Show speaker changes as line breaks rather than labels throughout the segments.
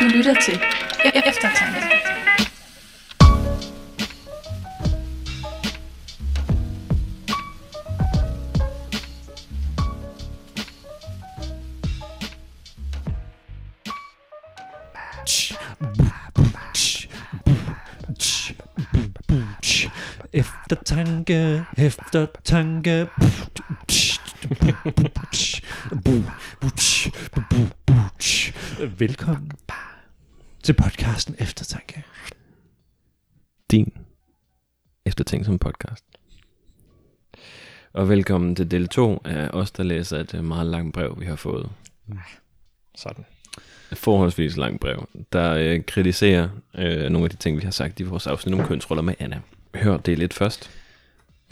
Du lytter til e-, e- Eftertanke.
Eftertanke, eftertanke. Velkommen til podcasten Eftertanke.
din eftertænk som podcast. Og velkommen til del 2 af os, der læser et øh, meget langt brev, vi har fået.
Sådan.
Et forholdsvis langt brev, der øh, kritiserer øh, nogle af de ting, vi har sagt i vores afsnit om kønsroller med Anna. Hør del 1 først.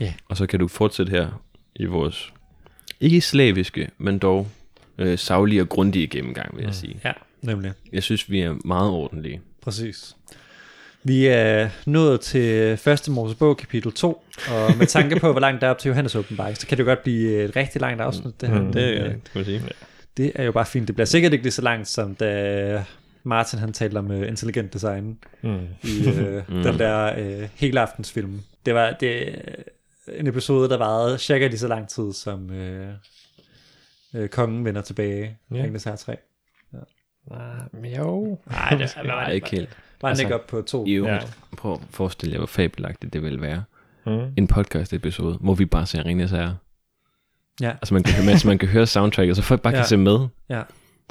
Ja.
Og så kan du fortsætte her i vores, ikke slaviske, men dog øh, savlige og grundige gennemgang, vil jeg sige.
Ja, nemlig.
Jeg synes, vi er meget ordentlige.
Præcis. Vi er nået til første Mosebog, kapitel 2, og med tanke på, hvor langt der er op til Johannes åbenbaring, så kan det godt blive et rigtig langt afsnit. Det, her.
Mm,
Det, øh,
øh,
det kan man sige.
det er jo bare fint. Det bliver sikkert ikke lige så langt, som da Martin han talte om uh, intelligent design
Mm.
i uh, mm. den der uh, hele aftensfilm. Det var det, øh, en episode, der varede cirka lige så lang tid, som uh, uh, kongen vender tilbage.
Ja.
Ja. Ringenes Herre 3.
Men jo.
Nej, det
Nej, ikke helt.
Var
Altså,
ikke op på to?
Jo,
Ja.
prøv at forestille jer, hvor fabelagtigt det vil være.
Mm.
En podcast episode, hvor vi bare ser Ringens Herre.
Ja.
Altså man kan høre, med, så man kan høre soundtracket, så folk bare ja.
Ja.
kan se med.
Ja.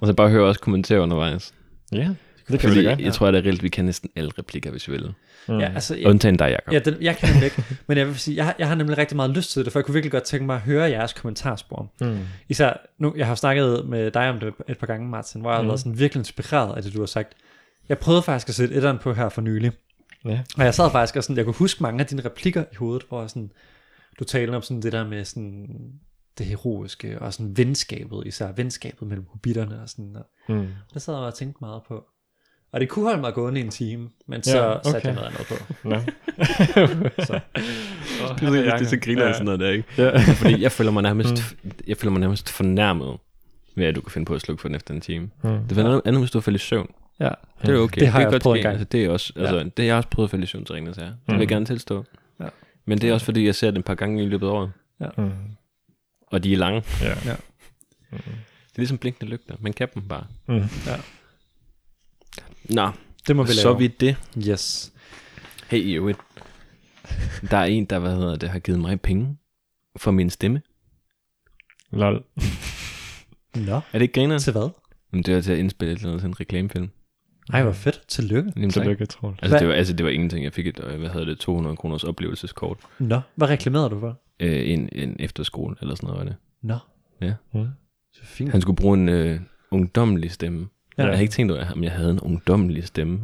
Og så bare høre os kommentere undervejs.
Ja, det kan
Fordi
vi da godt.
jeg tror, at det er reelt, vi kan næsten alle replikker, hvis vi vil.
Mm.
Ja, altså, jeg,
Undtagen dig, Jacob.
Ja, den, jeg kan den ikke. Men jeg vil sige, jeg har, jeg har nemlig rigtig meget lyst til det, for jeg kunne virkelig godt tænke mig at høre jeres kommentarspor.
Mm.
Især, nu, jeg har snakket med dig om det et par gange, Martin, hvor jeg har
Mm.
været sådan virkelig inspireret af det, du har sagt. Jeg prøvede faktisk at sætte etteren på her for nylig.
Ja.
Og jeg sad faktisk og sådan, jeg kunne huske mange af dine replikker i hovedet, hvor jeg sådan, du talte om sådan det der med sådan det heroiske, og sådan venskabet, især venskabet mellem hobitterne og sådan. Og
Mm.
det sad jeg og tænkte meget på. Og det kunne holde mig gående i en time, men så
Ja,
ja, okay. satte jeg noget andet på.
Nå.
Så.
Det er, det er så griner ja. sådan noget der, ikke?
Ja.
Fordi jeg føler mig nærmest, jeg føler mig nærmest fornærmet ved, at du kan finde på at slukke for den efter en time.
Mm.
Det var noget andet, hvis du faldt i søvn.
Ja.
Det er okay.
Det har
kan
jeg
godt
prøvet en gang.
Altså, det er også, altså, det har jeg også prøvet at falde i søvn til Ringens Herre. Det vil jeg
Mm.
gerne tilstå.
Ja.
Men det er også fordi, jeg ser det et par gange i løbet af året.
Mm.
Og de er lange.
Ja.
Ja.
Det er ligesom blinkende lygter. Man kan dem bare.
Mm.
Nå,
Det må vi lave.
så vidt det.
Yes.
Hey, i øvrigt. Der er en, der hvad hedder det, har givet mig penge for min stemme.
Lol.
Nå,
Er det ikke grineren?
til hvad?
Men det var til at indspille et eller andet, sådan en reklamefilm.
Ej, hvor fedt. Tillykke.
Jamen.
Tillykke, Troels.
Altså, det var, altså, det var ingenting. Jeg fik et, øh, hvad hedder det, 200 kroners oplevelseskort.
Nå, hvad reklamerede du for?
Øh, en, en efterskole, eller sådan noget var det.
Nå.
Ja.
Mm.
Så fint.
Han skulle bruge en øh, ungdommelig stemme.
Ja.
Ja. Jeg havde ikke tænkt over, om jeg havde en ungdommelig stemme.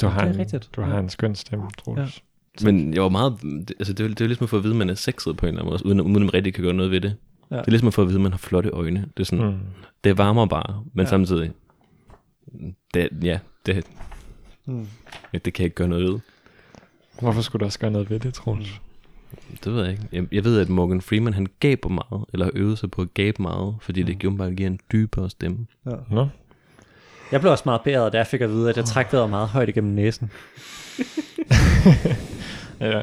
Du har,
Det er
en,
rigtigt.
du har en skøn stemme, Troels.
Men jeg var meget... det- Altså, det, var, det var ligesom at få at vide, at man er sexet på en eller anden måde, uden, uden at man rigtig kan gøre noget ved det.
Ja.
Det er ligesom at få at vide, at man har flotte øjne. Det er sådan, mm.
Mm.
det varmer bare, men
Ja.
ja. samtidig... Det, ja, det,
Mm.
ja, det kan jeg ikke gøre noget ved.
Hvorfor skulle du også gøre noget ved det, Troels?
Det ved jeg ikke. Jeg, jeg ved, at Morgan Freeman, han gaber meget, eller øvet sig på at gabe meget, fordi det gjorde bare giver en dybere stemme.
Ja.
Nå.
Jeg blev også meget beæret, da jeg fik at vide, at jeg træk vejret meget højt igennem næsen.
Ja.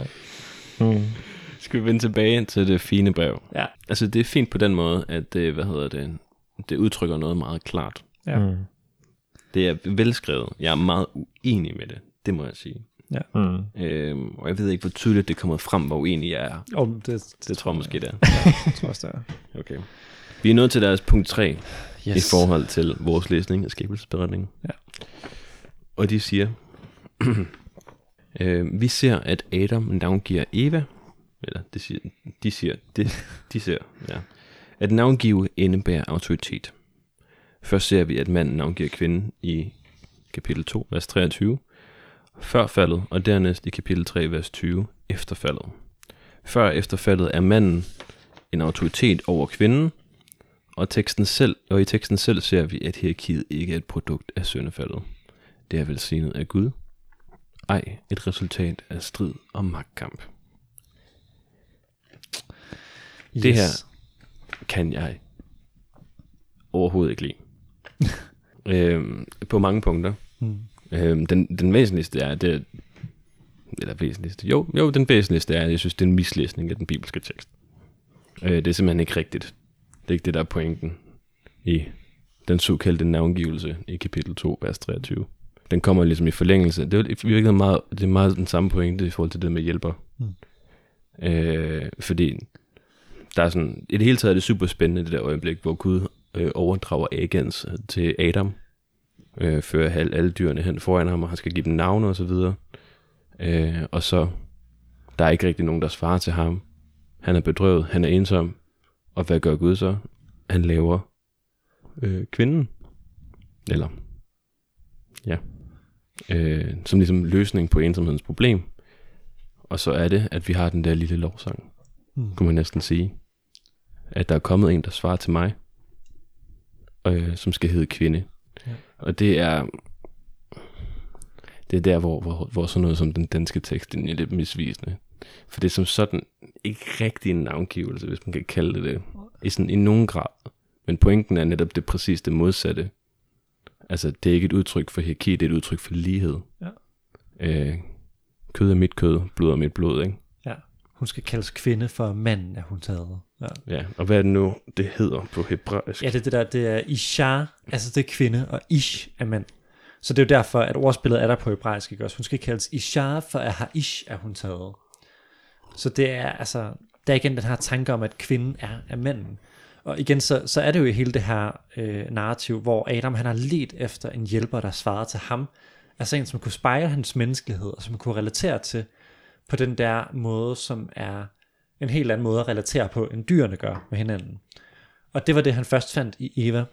Mm.
Skal vi vende tilbage til det fine brev?
Ja.
Altså, det er fint på den måde, at det, hvad hedder det, det udtrykker noget meget klart.
Ja.
Mm.
Det er velskrevet. Jeg er meget uenig med det, det må jeg sige.
Mm.
Øhm, og jeg ved ikke, hvor tydeligt det er kommet frem, hvor uenig jeg er.
Oh, det,
Det tror jeg måske, det er.
jeg tror også, det er.
Okay. Vi er nået til deres punkt 3 yes. I forhold til vores læsning af skabelsesberetningen.
Ja.
Og de siger, øh, vi ser, at Adam navngiver Eva, eller det siger, de siger, det, de ser, ja, at navngive indebærer autoritet. Først ser vi, at manden navngiver kvinden i kapitel 2, vers 23, før faldet, og dernæst i kapitel 3, vers 20, efter faldet. Før efter faldet er manden en autoritet over kvinden, og, teksten selv, og i teksten selv ser vi, at hierarkiet ikke er et produkt af syndefaldet. Det er velsignet af Gud. Ej, et resultat af strid og magtkamp.
Yes.
Det her kan jeg overhovedet ikke lide. øhm, på mange punkter.
Mm.
Øhm, den, den væsentligste er, det, eller væsentligste, jo, jo, den væsentligste er, at jeg synes, det er en mislæsning af den bibelske tekst. Øh, det er simpelthen ikke rigtigt. Det er ikke det, der er pointen i den såkaldte navngivelse i kapitel 2, vers 23. Den kommer ligesom i forlængelse. Det er virkeligheden meget, det er meget den samme pointe i forhold til det med hjælper.
Mm.
Øh, fordi der er sådan, i det hele taget er det super spændende, det der øjeblik, hvor Gud øh, overdrager Agans til Adam, øh, fører alle, alle dyrene hen foran ham, og han skal give dem navne og så videre. Øh, og så, der er ikke rigtig nogen, der svarer til ham. Han er bedrøvet, han er ensom, og hvad gør Gud så? Han laver øh, kvinden, eller ja, øh, som ligesom løsning på ensomhedens problem. Og så er det, at vi har den der lille lovsang,
Mm.
kunne man næsten sige. At der er kommet en, der svarer til mig, øh, som skal hedde kvinde.
Ja.
Og det er, det er der, hvor, hvor, hvor sådan noget som den danske tekst er lidt misvisende. For det er som sådan ikke rigtig en navngivelse, hvis man kan kalde det det, i, sådan, i nogen grad. Men pointen er netop det præcis det modsatte. Altså, det er ikke et udtryk for hierarki, det er et udtryk for lighed.
Ja.
Øh, kød er mit kød, blod er mit blod, ikke?
Ja. Hun skal kaldes kvinde, for manden er hun taget. Ja.
Ja, og hvad er det nu, det hedder på hebraisk?
Ja, det er det der, det er Isha, altså det er kvinde, og Ish er mand. Så det er jo derfor, at ordspillet er der på hebraisk, ikke også? Hun skal kaldes Isha, for at har Ish er hun taget. Så det er altså, der er igen den her tanke om, at kvinden er, er manden. Og igen, så, så er det jo hele det her øh, narrativ, hvor Adam han har let efter en hjælper, der svarede til ham. Altså en, som kunne spejle hans menneskelighed, og som kunne relatere til på den der måde, som er en helt anden måde at relatere på, end dyrene gør med hinanden. Og det var det, han først fandt i Eva.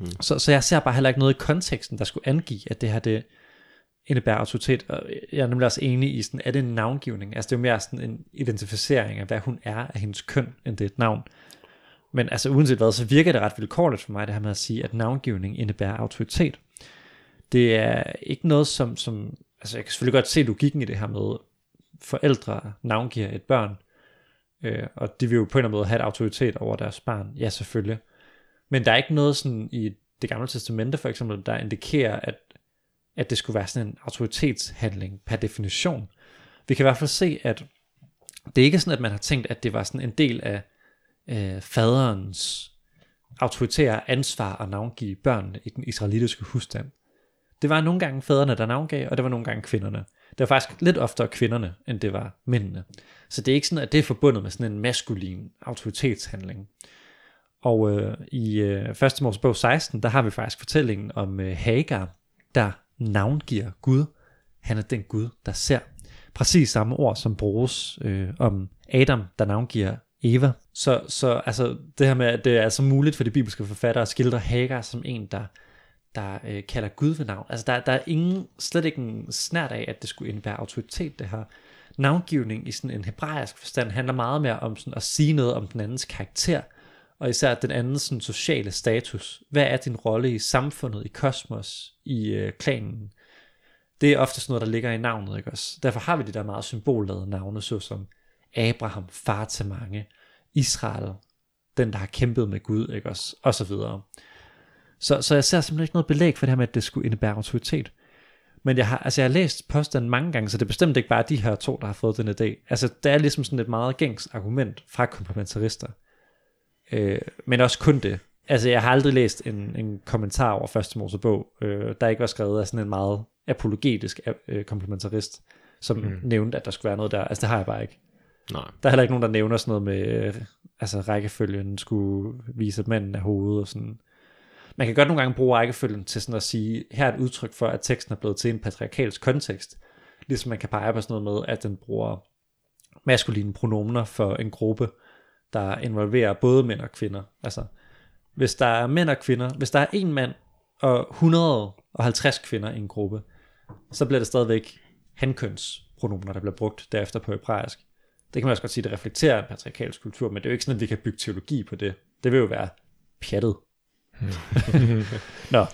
Mm. Så, så jeg ser bare heller ikke noget i konteksten, der skulle angive, at det her det indebærer autoritet. Og jeg er nemlig også enig i, sådan, er det en navngivning? Altså det er jo mere sådan en identificering af, hvad hun er af hendes køn, end det er et navn. Men altså uanset hvad, så virker det ret vilkårligt for mig, det her med at sige, at navngivning indebærer autoritet. Det er ikke noget, som, som altså jeg kan selvfølgelig godt se logikken i det her med, forældre navngiver et børn, øh, og de vil jo på en eller anden måde have et autoritet over deres barn. Ja, selvfølgelig. Men der er ikke noget sådan i det gamle testamente for eksempel, der indikerer, at, at det skulle være sådan en autoritetshandling per definition. Vi kan i hvert fald se, at det er ikke sådan, at man har tænkt, at det var sådan en del af øh, faderens autoritære ansvar at navngive børnene i den israelitiske husstand. Det var nogle gange fædrene, der navngav, og det var nogle gange kvinderne. Det var faktisk lidt oftere kvinderne, end det var mændene. Så det er ikke sådan, at det er forbundet med sådan en maskulin autoritetshandling. Og øh, i øh, 1. Mosebog 16, der har vi faktisk fortællingen om øh, Hagar, der navngiver Gud. Han er den Gud, der ser. Præcis samme ord, som bruges øh, om Adam, der navngiver Eva. Så, så altså, det her med, at det er altså muligt for de bibelske forfattere at skildre Hagar som en, der, der øh, kalder Gud ved navn. Altså, der, der er ingen, slet ikke en snært af, at det skulle indebære autoritet, det her. Navngivning i sådan en hebraisk forstand handler meget mere om sådan at sige noget om den andens karakter, og især den anden sådan, sociale status. Hvad er din rolle i samfundet, i kosmos, i øh, klanen? Det er ofte sådan noget, der ligger i navnet, ikke også? Derfor har vi de der meget symbolladede navne, såsom Abraham, far til mange, Israel, den der har kæmpet med Gud, ikke også? Og så videre. Så, så jeg ser simpelthen ikke noget belæg for det her med, at det skulle indebære autoritet. Men jeg har, altså jeg har læst påstanden mange gange, så det er bestemt ikke bare de her to, der har fået den idé. Altså det er ligesom sådan et meget gængs argument fra komplementarister. Øh, men også kun det. Altså jeg har aldrig læst en, en kommentar over første Mosebog, øh, der ikke var skrevet af sådan en meget apologetisk øh, komplementarist, som mm. nævnte, at der skulle være noget der. Altså det har jeg bare ikke.
Nej.
Der er heller ikke nogen, der nævner sådan noget med, øh, altså rækkefølgen skulle vise, at manden er hovedet og sådan. Man kan godt nogle gange bruge rækkefølgen til sådan at sige, her er et udtryk for, at teksten er blevet til en patriarkalsk kontekst. Ligesom man kan pege på sådan noget med, at den bruger maskuline pronomener for en gruppe, der involverer både mænd og kvinder. Altså, hvis der er mænd og kvinder, hvis der er en mand og 150 kvinder i en gruppe, så bliver det stadigvæk hankønspronomener, der bliver brugt derefter på hebraisk. Det kan man også godt sige, det reflekterer en patriarkalsk kultur, men det er jo ikke sådan, at vi kan bygge teologi på det. Det vil jo være pjattet. Nå,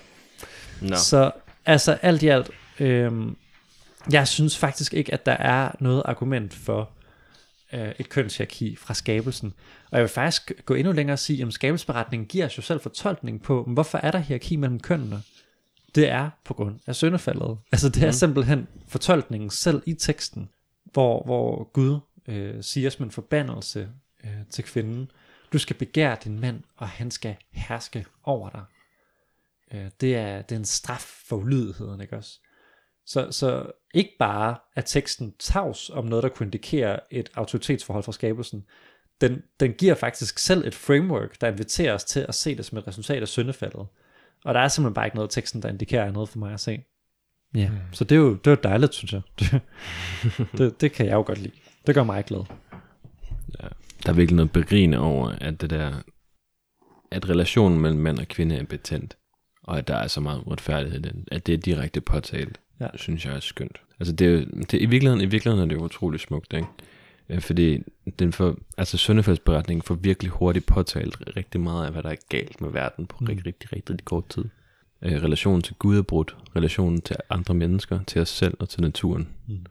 Nå.
så altså alt i alt, øhm, jeg synes faktisk ikke, at der er noget argument for øh, et kønshierarki fra skabelsen. Og jeg vil faktisk gå endnu længere og sige, at skabelsesberetningen giver os jo selv fortolkning på, hvorfor er der hierarki mellem kønnene? det er på grund af syndefaldet. Altså det er
Mhm.
simpelthen fortolkningen selv i teksten, hvor, hvor Gud øh, siger som en forbandelse øh, til kvinden, du skal begære din mand, og han skal herske over dig. Øh, det, er, det er en straf for ulydigheden, ikke også? Så, så ikke bare er teksten tavs om noget, der kunne indikere et autoritetsforhold fra skabelsen, den, den giver faktisk selv et framework, der inviterer os til at se det som et resultat af syndefaldet. Og der er simpelthen bare ikke noget i teksten, der indikerer noget for mig at se. Ja, mm. så det er jo, det er dejligt, synes jeg. Det, det, det kan jeg jo godt lide. Det gør mig glad.
Der er virkelig noget berigende over, at det der, at relationen mellem mand og kvinde er betændt, og at der er så meget uretfærdighed i den, at det er direkte påtalt,
Ja.
ja. synes jeg er skønt. Altså det det, i, virkeligheden, i virkeligheden er det jo utroligt smukt, ikke? Øh, Fordi den får, altså Søndefaldsberetningen får virkelig hurtigt påtalt rigtig meget af, hvad der er galt med verden på
Mm.
rigtig, rigtig, rigtig, rigtig kort tid. Øh, relationen til Gud er brudt, relationen til andre mennesker, til os selv og til naturen.
Mm.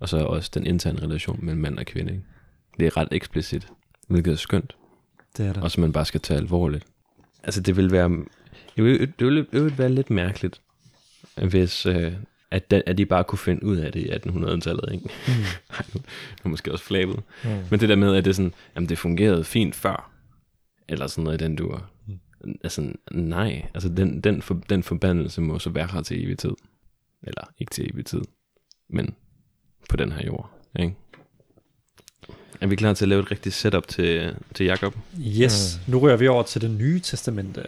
Og så også den interne relation mellem mand og kvinde. Ikke? Det er ret eksplicit, hvilket er skønt,
Det er det.
og som man bare skal tage alvorligt. Altså det vil være, det vil, det vil, det vil være lidt mærkeligt, hvis øh, at, den, at de bare kunne finde ud af det i 1800-tallet. Ikke?
Mm.
Ej, nu er måske også flabet.
Mm.
Men det der med, at det sådan, jamen det fungerede fint før, eller sådan noget i den dur.
Mm.
Altså nej, altså den, den, for, den forbandelse må så være her til evig tid. Eller ikke til evig tid, men på den her jord. Ikke? Er vi klar til at lave et rigtigt setup til, til Jakob?
Yes, nu rører vi over til det nye testamente.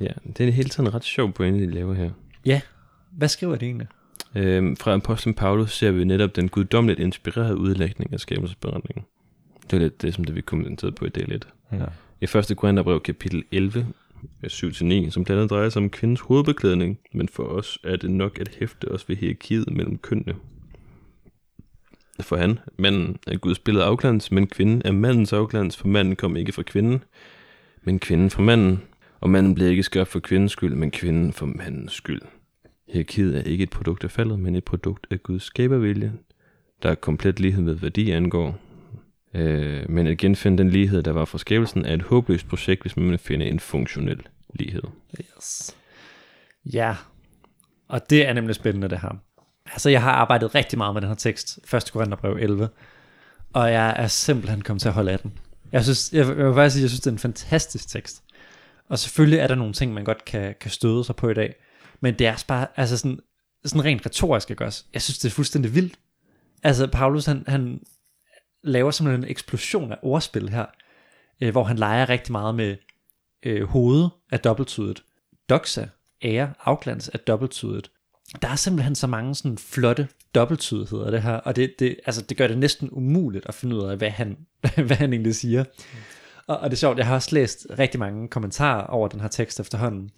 Ja, det er hele tiden en ret sjov pointe, de laver her.
Hvad skriver det egentlig?
Øhm, fra apostlen Paulus ser vi netop den guddommeligt inspirerede udlægning af skabelsesberetningen. Det er lidt det, som det vi kommenterede på i del 1.
Mm.
Ja.
I 1. Korintherbrev kapitel 11, vers 7-9, som blandt andet drejer sig om kvindens hovedbeklædning, men for os er det nok at hæfte os ved hierarkiet mellem kønnene. For han, manden, er Guds billede afglans, men kvinden er mandens afglans, for manden kom ikke fra kvinden, men kvinden fra manden. Og manden blev ikke skabt for kvindens skyld, men kvinden for mandens skyld. Hierarkiet er ikke et produkt af faldet, men et produkt af Guds skabervilje, der er komplet lighed med værdi angår. Øh, men at genfinde den lighed, der var fra skabelsen, er et håbløst projekt, hvis man vil finde en funktionel lighed.
Yes. Ja, og det er nemlig spændende det her. Altså jeg har arbejdet rigtig meget med den her tekst, 1. Korintherbrev 11, og jeg er simpelthen kommet til at holde af den. Jeg synes, jeg, jeg vil faktisk sige, jeg synes, det er en fantastisk tekst. Og selvfølgelig er der nogle ting, man godt kan, kan støde sig på i dag, men det er også bare, altså sådan, sådan rent retorisk, ikke også? Jeg synes, det er fuldstændig vildt. Altså Paulus, han, han laver simpelthen en eksplosion af ordspil her, øh, hvor han leger rigtig meget med øh, hovedet af dobbelttydet. doxa, ære, afglans er dobbelttydet. Der er simpelthen så mange sådan flotte dobbelttydigheder det her, og det, det, altså, det gør det næsten umuligt at finde ud af, hvad han, hvad han egentlig siger. Og, og det er sjovt, jeg har også læst rigtig mange kommentarer over den her tekst efterhånden.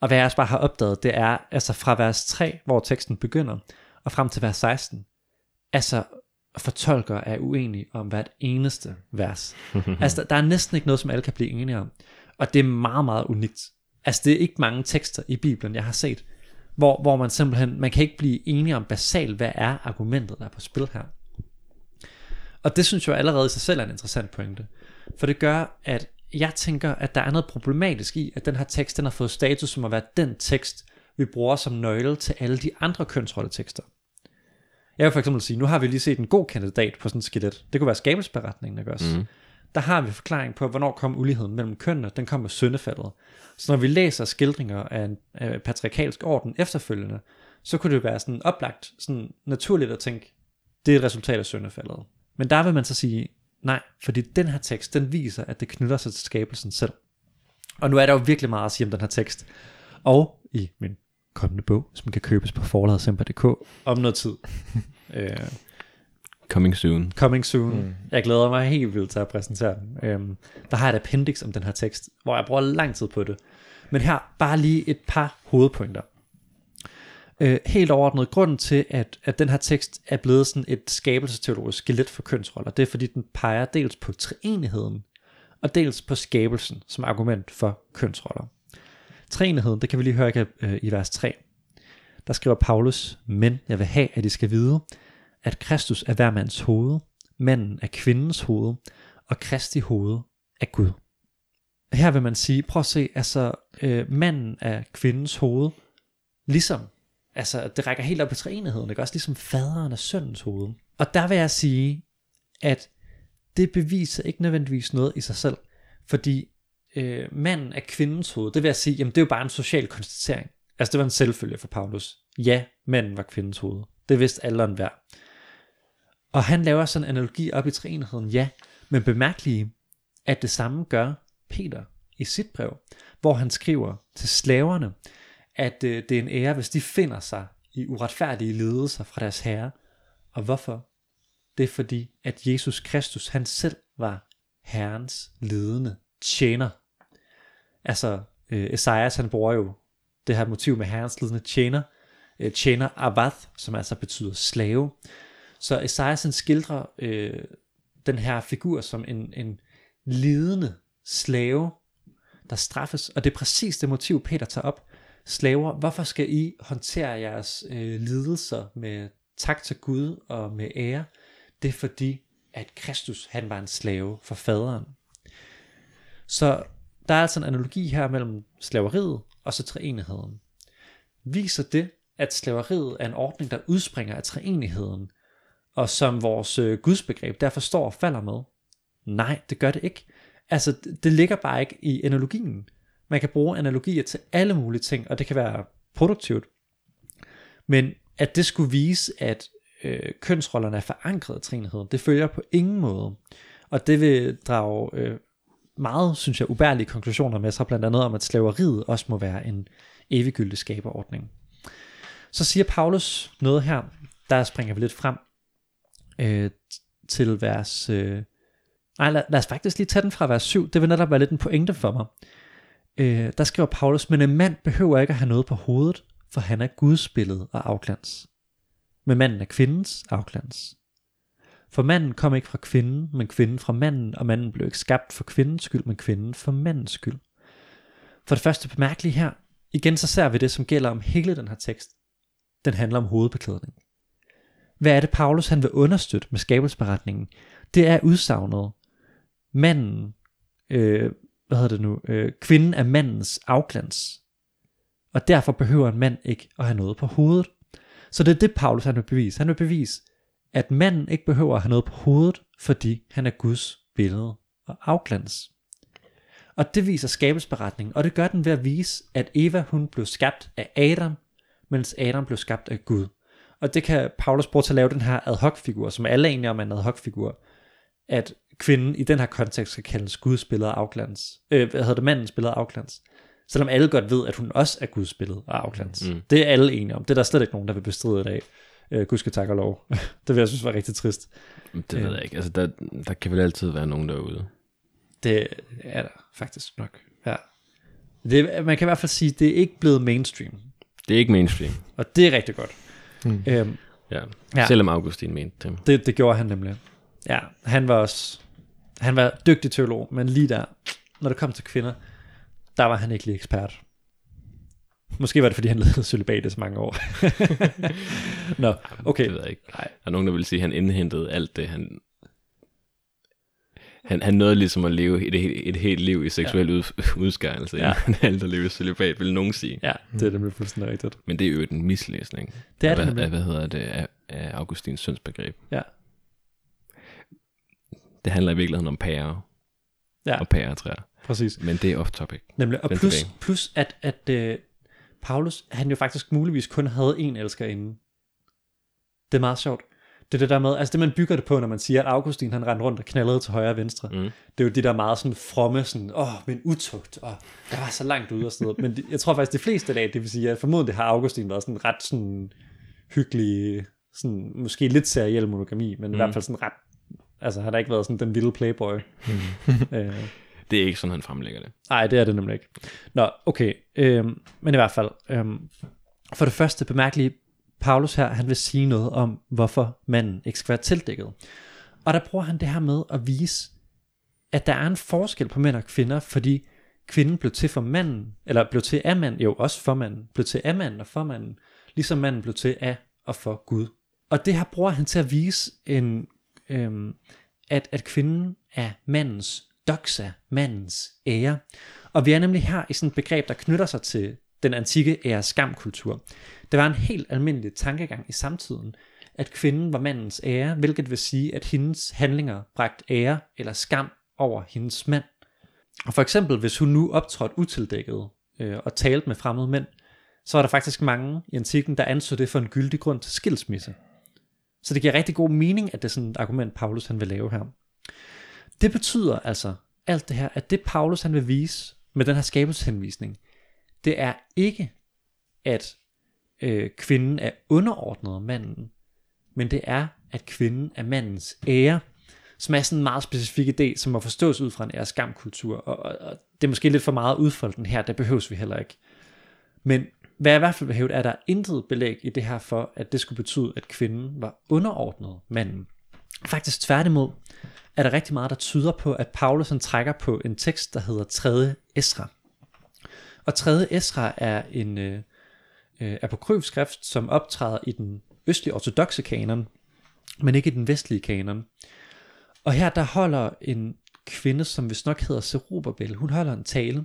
Og hvad jeg også bare har opdaget, det er, altså fra vers 3, hvor teksten begynder, og frem til vers 16, altså fortolkere er uenige om hvert eneste vers. altså der, der er næsten ikke noget, som alle kan blive enige om. Og det er meget, meget unikt. Altså det er ikke mange tekster i Bibelen, jeg har set, hvor, hvor man simpelthen, man kan ikke blive enige om basalt, hvad er argumentet, der er på spil her. Og det synes jeg allerede i sig selv er en interessant pointe. For det gør, at jeg tænker, at der er noget problematisk i, at den her tekst, den har fået status som at være den tekst, vi bruger som nøgle til alle de andre kønsrolletekster. Jeg vil for eksempel sige, nu har vi lige set en god kandidat på sådan et skelet. Det kunne være skabelsberetningen, ikke også?
Mm.
Der har vi forklaring på, hvornår kom uligheden mellem kønnene. Den kom med syndefaldet. Så når vi læser skildringer af en af patriarkalsk orden efterfølgende, så kunne det være sådan oplagt, sådan naturligt at tænke, det er et resultat af syndefaldet. Men der vil man så sige, nej, fordi den her tekst, den viser, at det knytter sig til skabelsen selv. Og nu er der jo virkelig meget at sige om den her tekst. Og i min kommende bog, som kan købes på forladsemper.dk om noget tid. øh,
Coming soon.
coming soon.
Mm.
Mm. Jeg glæder mig helt vildt til at præsentere den. Øhm, der har jeg et appendix om den her tekst, hvor jeg bruger lang tid på det. Men her bare lige et par hovedpointer. Øh, helt overordnet, grunden til, at, at den her tekst er blevet sådan et skabelsesteologisk skelet for kønsroller, det er fordi den peger dels på treenigheden, og dels på skabelsen som argument for kønsroller. Treenigheden, det kan vi lige høre ikke, øh, i vers 3. Der skriver Paulus, men jeg vil have, at I skal vide, at Kristus er hver mands hoved, manden er kvindens hoved, og Kristi hoved er Gud. Her vil man sige, prøv at se, altså øh, manden er kvindens hoved, Ligesom, altså det rækker helt op i træenigheden, ikke? også ligesom faderen og søndens hoved. Og der vil jeg sige, at det beviser ikke nødvendigvis noget i sig selv, fordi øh, manden er kvindens hoved. Det vil jeg sige, jamen det er jo bare en social konstatering. Altså det var en selvfølge for Paulus. Ja, manden var kvindens hoved. Det vidste alle og enhver. Og han laver sådan en analogi op i træenigheden, ja, men bemærk lige, at det samme gør Peter i sit brev, hvor han skriver til slaverne, at øh, det er en ære, hvis de finder sig i uretfærdige ledelser fra deres herre. Og hvorfor? Det er fordi, at Jesus Kristus, han selv var herrens ledende tjener. Altså, øh, Esajas, han bruger jo det her motiv med herrens ledende tjener, øh, tjener avath, som altså betyder slave. Så Esajas han skildrer øh, den her figur som en, en lidende slave, der straffes, og det er præcis det motiv, Peter tager op. Slaver, hvorfor skal I håndtere jeres øh, lidelser med tak til Gud og med ære? Det er fordi, at Kristus han var en slave for faderen. Så der er altså en analogi her mellem slaveriet og så treenigheden. Viser det, at slaveriet er en ordning, der udspringer af treenigheden, og som vores øh, gudsbegreb derfor står og falder med? Nej, det gør det ikke. Altså, det, det ligger bare ikke i analogien. Man kan bruge analogier til alle mulige ting, og det kan være produktivt. Men at det skulle vise, at øh, kønsrollerne er forankret i trinigheden, det følger på ingen måde. Og det vil drage øh, meget, synes jeg, ubærlige konklusioner med sig, blandt andet om, at slaveriet også må være en eviggyldig skaberordning. Så siger Paulus noget her, der springer vi lidt frem øh, til vers... Øh, nej, lad, lad os faktisk lige tage den fra vers 7. Det vil netop være lidt en pointe for mig. Øh, der skriver Paulus, men en mand behøver ikke at have noget på hovedet, for han er Guds billede og afglans. Men manden er kvindens afglans. For manden kom ikke fra kvinden, men kvinden fra manden, og manden blev ikke skabt for kvindens skyld, men kvinden for mandens skyld. For det første bemærkelige her, igen så ser vi det, som gælder om hele den her tekst. Den handler om hovedbeklædning. Hvad er det, Paulus han vil understøtte med skabelsberetningen? Det er udsagnet. Manden, øh, hvad hedder det nu, øh, kvinden er mandens afglans. Og derfor behøver en mand ikke at have noget på hovedet. Så det er det, Paulus han vil bevise. Han vil bevise, at manden ikke behøver at have noget på hovedet, fordi han er Guds billede og afglans. Og det viser skabelsberetningen, og det gør den ved at vise, at Eva hun blev skabt af Adam, mens Adam blev skabt af Gud. Og det kan Paulus bruge til at lave den her ad hoc figur, som alle er enige om er en ad hoc figur, at kvinden i den her kontekst skal kaldes Guds billede af afglans. Øh, hvad hedder det, mandens billede af afglans. Selvom alle godt ved, at hun også er Guds billede af afglans. Mm. Det er alle enige om. Det er der slet ikke nogen, der vil bestride i dag. Øh, Gud skal takke og lov. det vil jeg synes var rigtig trist.
Det ved jeg ikke. Altså, der, der kan vel altid være nogen derude.
Det er der faktisk nok. Ja. Det, man kan i hvert fald sige, at det er ikke blevet mainstream.
Det er ikke mainstream.
Og det er rigtig godt. Mm. Øhm,
Ja.
Ja.
ja. Selvom Augustin mente det.
det, det gjorde han nemlig. Ja, han var også... Han var dygtig teolog, men lige der, når det kom til kvinder, der var han ikke lige ekspert. Måske var det, fordi han levede celibat i så mange år. Nå, okay.
Det ved jeg ikke.
Nej.
Der er nogen, der vil sige, at han indhentede alt det, han... Han, han nåede ligesom at leve et, et, et helt liv i seksuel ja. ud, udskærelse,
Ja.
han alt at leve i celibat, vil nogen sige.
Ja, det er nemlig fuldstændig rigtigt.
Men det er jo en mislæsning.
Det er
af,
det nemlig.
af, hvad hedder det, af, af Augustins syndsbegreb.
Ja.
Det handler i virkeligheden om pærer
Ja,
og pæretræer.
præcis.
Men det er off topic.
Nemlig, og plus,
tilbage.
plus at, at uh, Paulus, han jo faktisk muligvis kun havde en elskerinde. Det er meget sjovt. Det er det der med, altså det man bygger det på, når man siger, at Augustin han rendte rundt og knaldede til højre og venstre.
Mm.
Det er jo de der meget sådan fromme, sådan, åh, men utugt, og jeg var så langt ude og sådan noget. Men de, jeg tror faktisk, de fleste dage, det vil sige, at formodentlig har Augustin været sådan ret sådan hyggelig, sådan, måske lidt seriel monogami, men mm. i hvert fald sådan ret, altså han har ikke været sådan den vilde playboy. Mm. øh,
Det er ikke sådan, han fremlægger det.
Nej, det er det nemlig ikke. Nå, okay. Øhm, men i hvert fald, øhm, for det første bemærkelige, Paulus her, han vil sige noget om, hvorfor manden ikke skal være tildækket. Og der bruger han det her med at vise, at der er en forskel på mænd og kvinder, fordi kvinden blev til for manden, eller blev til af manden, jo også for manden, blev til af manden og for manden, ligesom manden blev til af og for Gud. Og det her bruger han til at vise, en, øhm, at, at kvinden er mandens doxa, mandens ære. Og vi er nemlig her i sådan et begreb, der knytter sig til den antikke ære-skam-kultur. Det var en helt almindelig tankegang i samtiden, at kvinden var mandens ære, hvilket vil sige, at hendes handlinger bragte ære eller skam over hendes mand. Og for eksempel, hvis hun nu optrådte utildækket øh, og talte med fremmede mænd, så var der faktisk mange i antikken, der anså det for en gyldig grund til skilsmisse. Så det giver rigtig god mening, at det er sådan et argument, Paulus han vil lave her. Det betyder altså alt det her, at det Paulus han vil vise med den her skabelseshenvisning, det er ikke, at øh, kvinden er underordnet manden, men det er, at kvinden er mandens ære, som er sådan en meget specifik idé, som må forstås ud fra en æreskamkultur, og, og, og det er måske lidt for meget udfolden her, det behøves vi heller ikke. Men hvad jeg i hvert fald vil hæve, er, at der er intet belæg i det her for, at det skulle betyde, at kvinden var underordnet manden. Faktisk tværtimod er der rigtig meget, der tyder på, at Paulus han trækker på en tekst, der hedder 3. Esra. Og 3. Esra er en øh, øh, apokryfskrift, som optræder i den østlige ortodoxe kanon, men ikke i den vestlige kanon. Og her der holder en kvinde, som vist nok hedder Serubabel, hun holder en tale,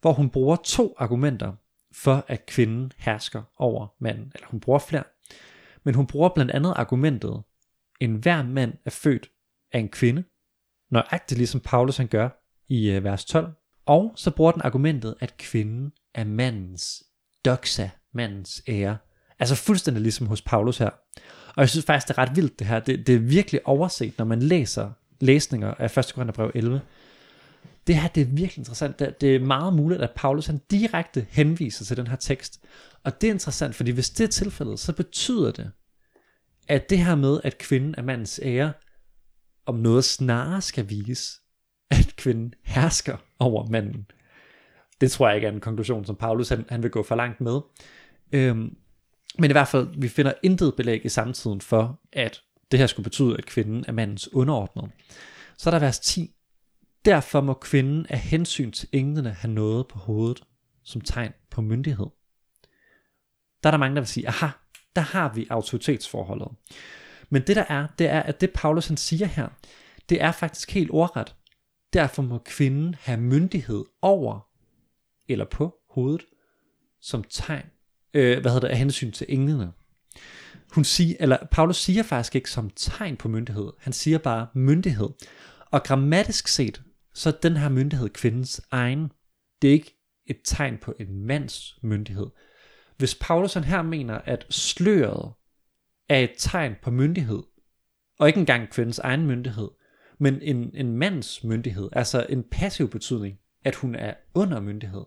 hvor hun bruger to argumenter for, at kvinden hersker over manden. Eller hun bruger flere. Men hun bruger blandt andet argumentet, en hver mand er født af en kvinde, nøjagtigt ligesom Paulus han gør i øh, vers 12. Og så bruger den argumentet, at kvinden er mandens doxa, mandens ære. Altså fuldstændig ligesom hos Paulus her. Og jeg synes faktisk, det er ret vildt det her. Det, det er virkelig overset, når man læser læsninger af 1. Korintherbrev 11. Det her, det er virkelig interessant. Det, det er meget muligt, at Paulus han direkte henviser til den her tekst. Og det er interessant, fordi hvis det er tilfældet, så betyder det, at det her med, at kvinden er mandens ære, om noget snarere skal vise, at kvinden hersker over manden. Det tror jeg ikke er en konklusion, som Paulus han, han vil gå for langt med. Øhm, men i hvert fald, vi finder intet belæg i samtiden for, at det her skulle betyde, at kvinden er mandens underordnet. Så er der vers 10. Derfor må kvinden af hensyn til englene have noget på hovedet som tegn på myndighed. Der er der mange, der vil sige, aha, der har vi autoritetsforholdet. Men det der er, det er, at det Paulus han siger her, det er faktisk helt ordret. Derfor må kvinden have myndighed over eller på hovedet som tegn, øh, hvad hedder det, af hensyn til englene. Hun siger, eller Paulus siger faktisk ikke som tegn på myndighed, han siger bare myndighed. Og grammatisk set, så er den her myndighed kvindens egen. Det er ikke et tegn på en mands myndighed. Hvis Paulusen her mener, at sløret er et tegn på myndighed, og ikke engang kvindens egen myndighed, men en, en mands myndighed, altså en passiv betydning, at hun er under myndighed,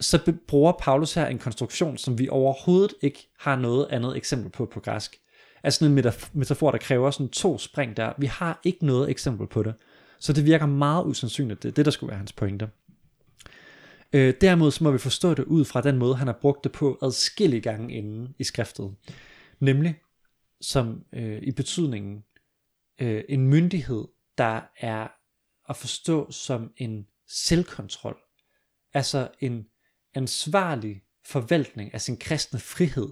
så bruger Paulus her en konstruktion, som vi overhovedet ikke har noget andet eksempel på på græsk. Altså en metafor, der kræver sådan to spring der. Vi har ikke noget eksempel på det. Så det virker meget usandsynligt. Det er det, der skulle være hans pointe. Øh, derimod så må vi forstå det ud fra den måde, han har brugt det på adskillige gange inden i skriftet. Nemlig som øh, i betydningen øh, en myndighed, der er at forstå som en selvkontrol. Altså en ansvarlig forvaltning af sin kristne frihed.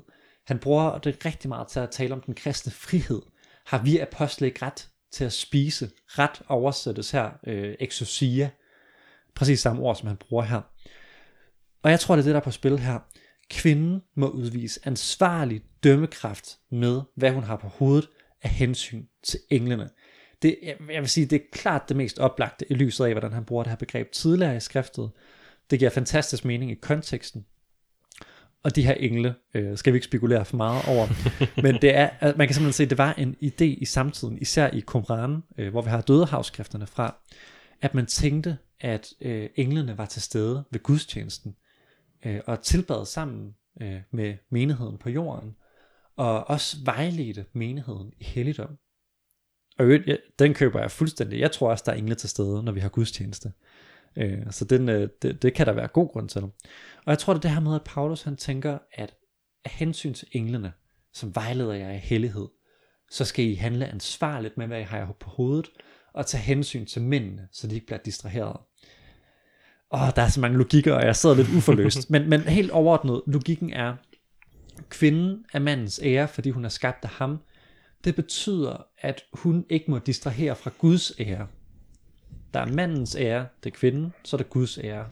Han bruger det rigtig meget til at tale om den kristne frihed. Har vi apostle ikke ret til at spise? Ret oversættes her, øh, exousia. Præcis samme ord, som han bruger her. Og jeg tror, det er det, der er på spil her. Kvinden må udvise ansvarlig dømmekraft med, hvad hun har på hovedet af hensyn til englene. Det, jeg vil sige, det er klart det mest oplagte i lyset af, hvordan han bruger det her begreb tidligere i skriftet. Det giver fantastisk mening i konteksten. Og de her engle øh, skal vi ikke spekulere for meget over. Men det er, man kan simpelthen se, at det var en idé i samtiden, især i Qumran, øh, hvor vi har dødehavskræfterne fra, at man tænkte, at øh, englene var til stede ved gudstjenesten øh, og tilbad sammen øh, med menigheden på jorden, og også vejledte menigheden i helligdom. Og ja, den køber jeg fuldstændig. Jeg tror også, der er engle til stede, når vi har gudstjeneste. Øh, så den, øh, det, det kan der være god grund til. Og jeg tror, det er det her med, at Paulus han tænker, at af hensyn til englene, som vejleder jeg i hellighed, så skal I handle ansvarligt med, hvad I har på hovedet, og tage hensyn til mændene, så de ikke bliver distraheret. Åh, der er så mange logikker, og jeg sidder lidt uforløst. men, men helt overordnet, logikken er, kvinden er mandens ære, fordi hun er skabt af ham. Det betyder, at hun ikke må distrahere fra Guds ære. Der er mandens ære, det er kvinden, så er der Guds ære.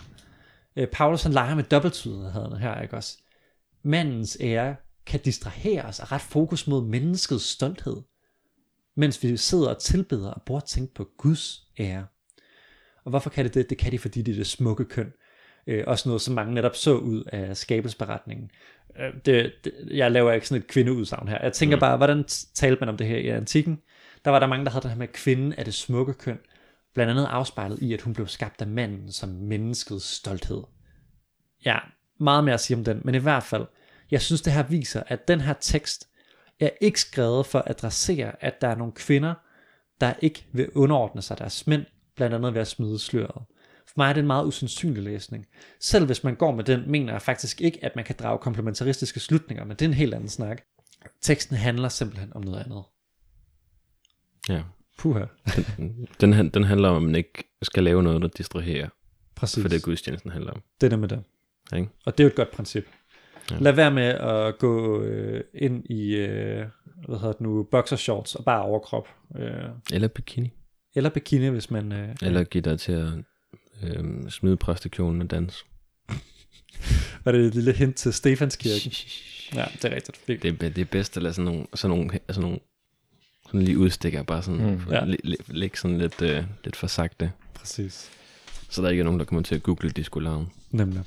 Øh, Paulus han leger med dobbelttydigheden her, ikke også? Mandens ære kan distrahere os og ret fokus mod menneskets stolthed, mens vi sidder og tilbeder og burde tænke på Guds ære. Og hvorfor kan det det? Det kan de, fordi det er det smukke køn. Øh, også noget, som mange netop så ud af skabelsberetningen. Øh, det, det, jeg laver ikke sådan et kvindeudsagn her. Jeg tænker mm. bare, hvordan talte man om det her i antikken? Der var der mange, der havde det her med, at kvinden er det smukke køn. Blandt andet afspejlet i, at hun blev skabt af manden som menneskets stolthed. Ja, meget mere at sige om den, men i hvert fald, jeg synes det her viser, at den her tekst er ikke skrevet for at adressere, at der er nogle kvinder, der ikke vil underordne sig deres mænd, blandt andet ved at smide sløret. For mig er det en meget usandsynlig læsning. Selv hvis man går med den, mener jeg faktisk ikke, at man kan drage komplementaristiske slutninger, men det er en helt anden snak. Teksten handler simpelthen om noget andet.
Ja.
Puha.
Den, han- den handler om, at man ikke skal lave noget, der distraherer.
Præcis.
For det er gudstjenesten handler om.
Det er med det.
Ikke?
Og det er jo et godt princip.
Ja.
Ja. Lad være med at gå øh, ind i, øh, hvad hedder det nu, boxershorts og bare overkrop. Øh,
Eller bikini.
eller bikini, hvis man... Øh,
Eller give dig til at øh, smide præstekjolen og danse.
Var det et lille hint til Stefanskirken? Ja, det er rigtigt. Det,
Det er, det er bedst at lade sådan nogle, sådan nogle, sådan nogle sådan lige udstikker, bare sådan,
Mm.
Ja.
lig sådan lidt, øh, lidt for sagte,
præcis.
så der ikke er nogen, der kommer til at google Disco Lounge.
Nemlig.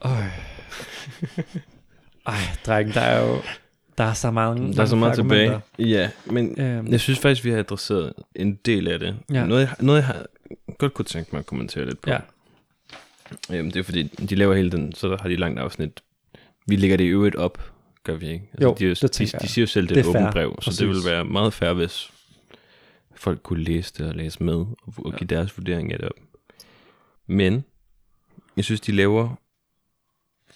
Øj. Ej, drengen, der er jo... Der er så mange
Der er så meget tilbage. Ja, men
Øhm,
jeg synes faktisk, vi har adresseret en del af det.
Ja.
Noget, jeg, noget, jeg har godt kunne tænke mig at kommentere lidt på.
Ja.
Øhm, det er fordi, de laver hele den, så har de langt afsnit. Vi lægger det i øvrigt op, gør vi ikke? Altså,
Jo,
de, er
det
de, de
jeg.
siger jo selv, det, er et åbent brev, så
Præcis.
det vil være meget fair, hvis folk kunne læse det og læse med, og, og
Ja.
give deres vurdering af det op. Men, jeg synes, de laver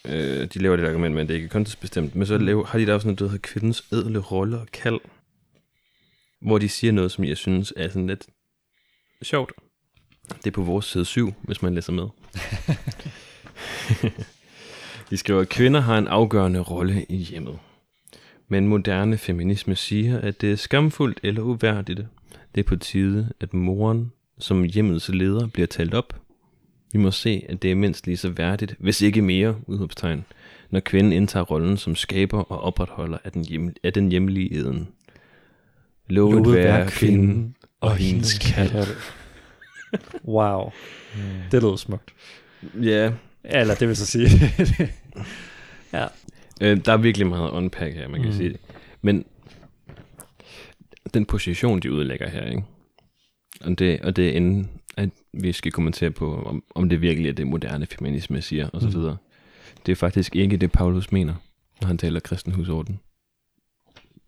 øh, de laver det argument med, at det ikke er kontekstbestemt, men så
Mm.
laver, har de der også noget, der hedder kvindens ædle rolle og kald, hvor de siger noget, som jeg synes er sådan lidt sjovt. Det er på vores side 7, hvis man læser med. de skriver, at kvinder har en afgørende rolle i hjemmet. Men moderne feminisme siger, at det er skamfuldt eller uværdigt. Det er på tide, at moren som hjemmets leder bliver talt op. Vi må se, at det er mindst lige så værdigt, hvis ikke mere, udråbstegn, når kvinden indtager rollen som skaber og opretholder af den, hjem, af den hjemlige eden. Lovet,
Lovet
være kvinden og hendes kald.
Wow. Det lød smukt.
Ja,
Eller det vil så sige. ja.
øh, der er virkelig meget unpack her, man kan
Mm.
sige. Men den position, de udlægger her, ikke? Og det, og det er inden, at vi skal kommentere på, om, om det virkelig er det moderne feminisme siger, og så
Mm.
videre. Det er faktisk ikke det, Paulus mener, når han taler kristen husorden.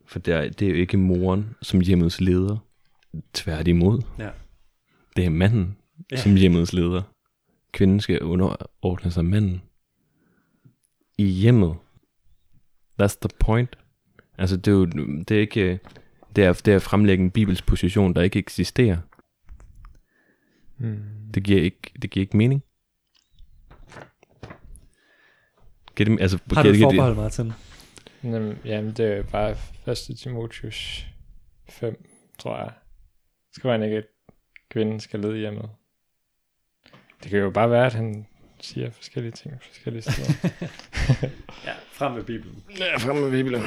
For det er, det er jo ikke moren som hjemmets leder. Tværtimod.
Ja.
Det er manden
ja.
som hjemmets leder. Kvinden skal underordne sig manden. I hjemmet. That's the point. Altså, det er jo det er ikke... Det er, det er at fremlægge en bibelsk position, der ikke eksisterer.
Mm.
Det giver ikke, det giver ikke mening. Giver det, altså,
Har du et
det- giver det-
forbehold, Martin?
Jamen, jamen, det er bare 1. Timotius 5, tror jeg. Skriver han ikke, at kvinden skal lede hjemmet? Det kan jo bare være, at han siger forskellige ting forskellige steder.
Ja, frem med Bibelen.
Ja, frem med Bibelen.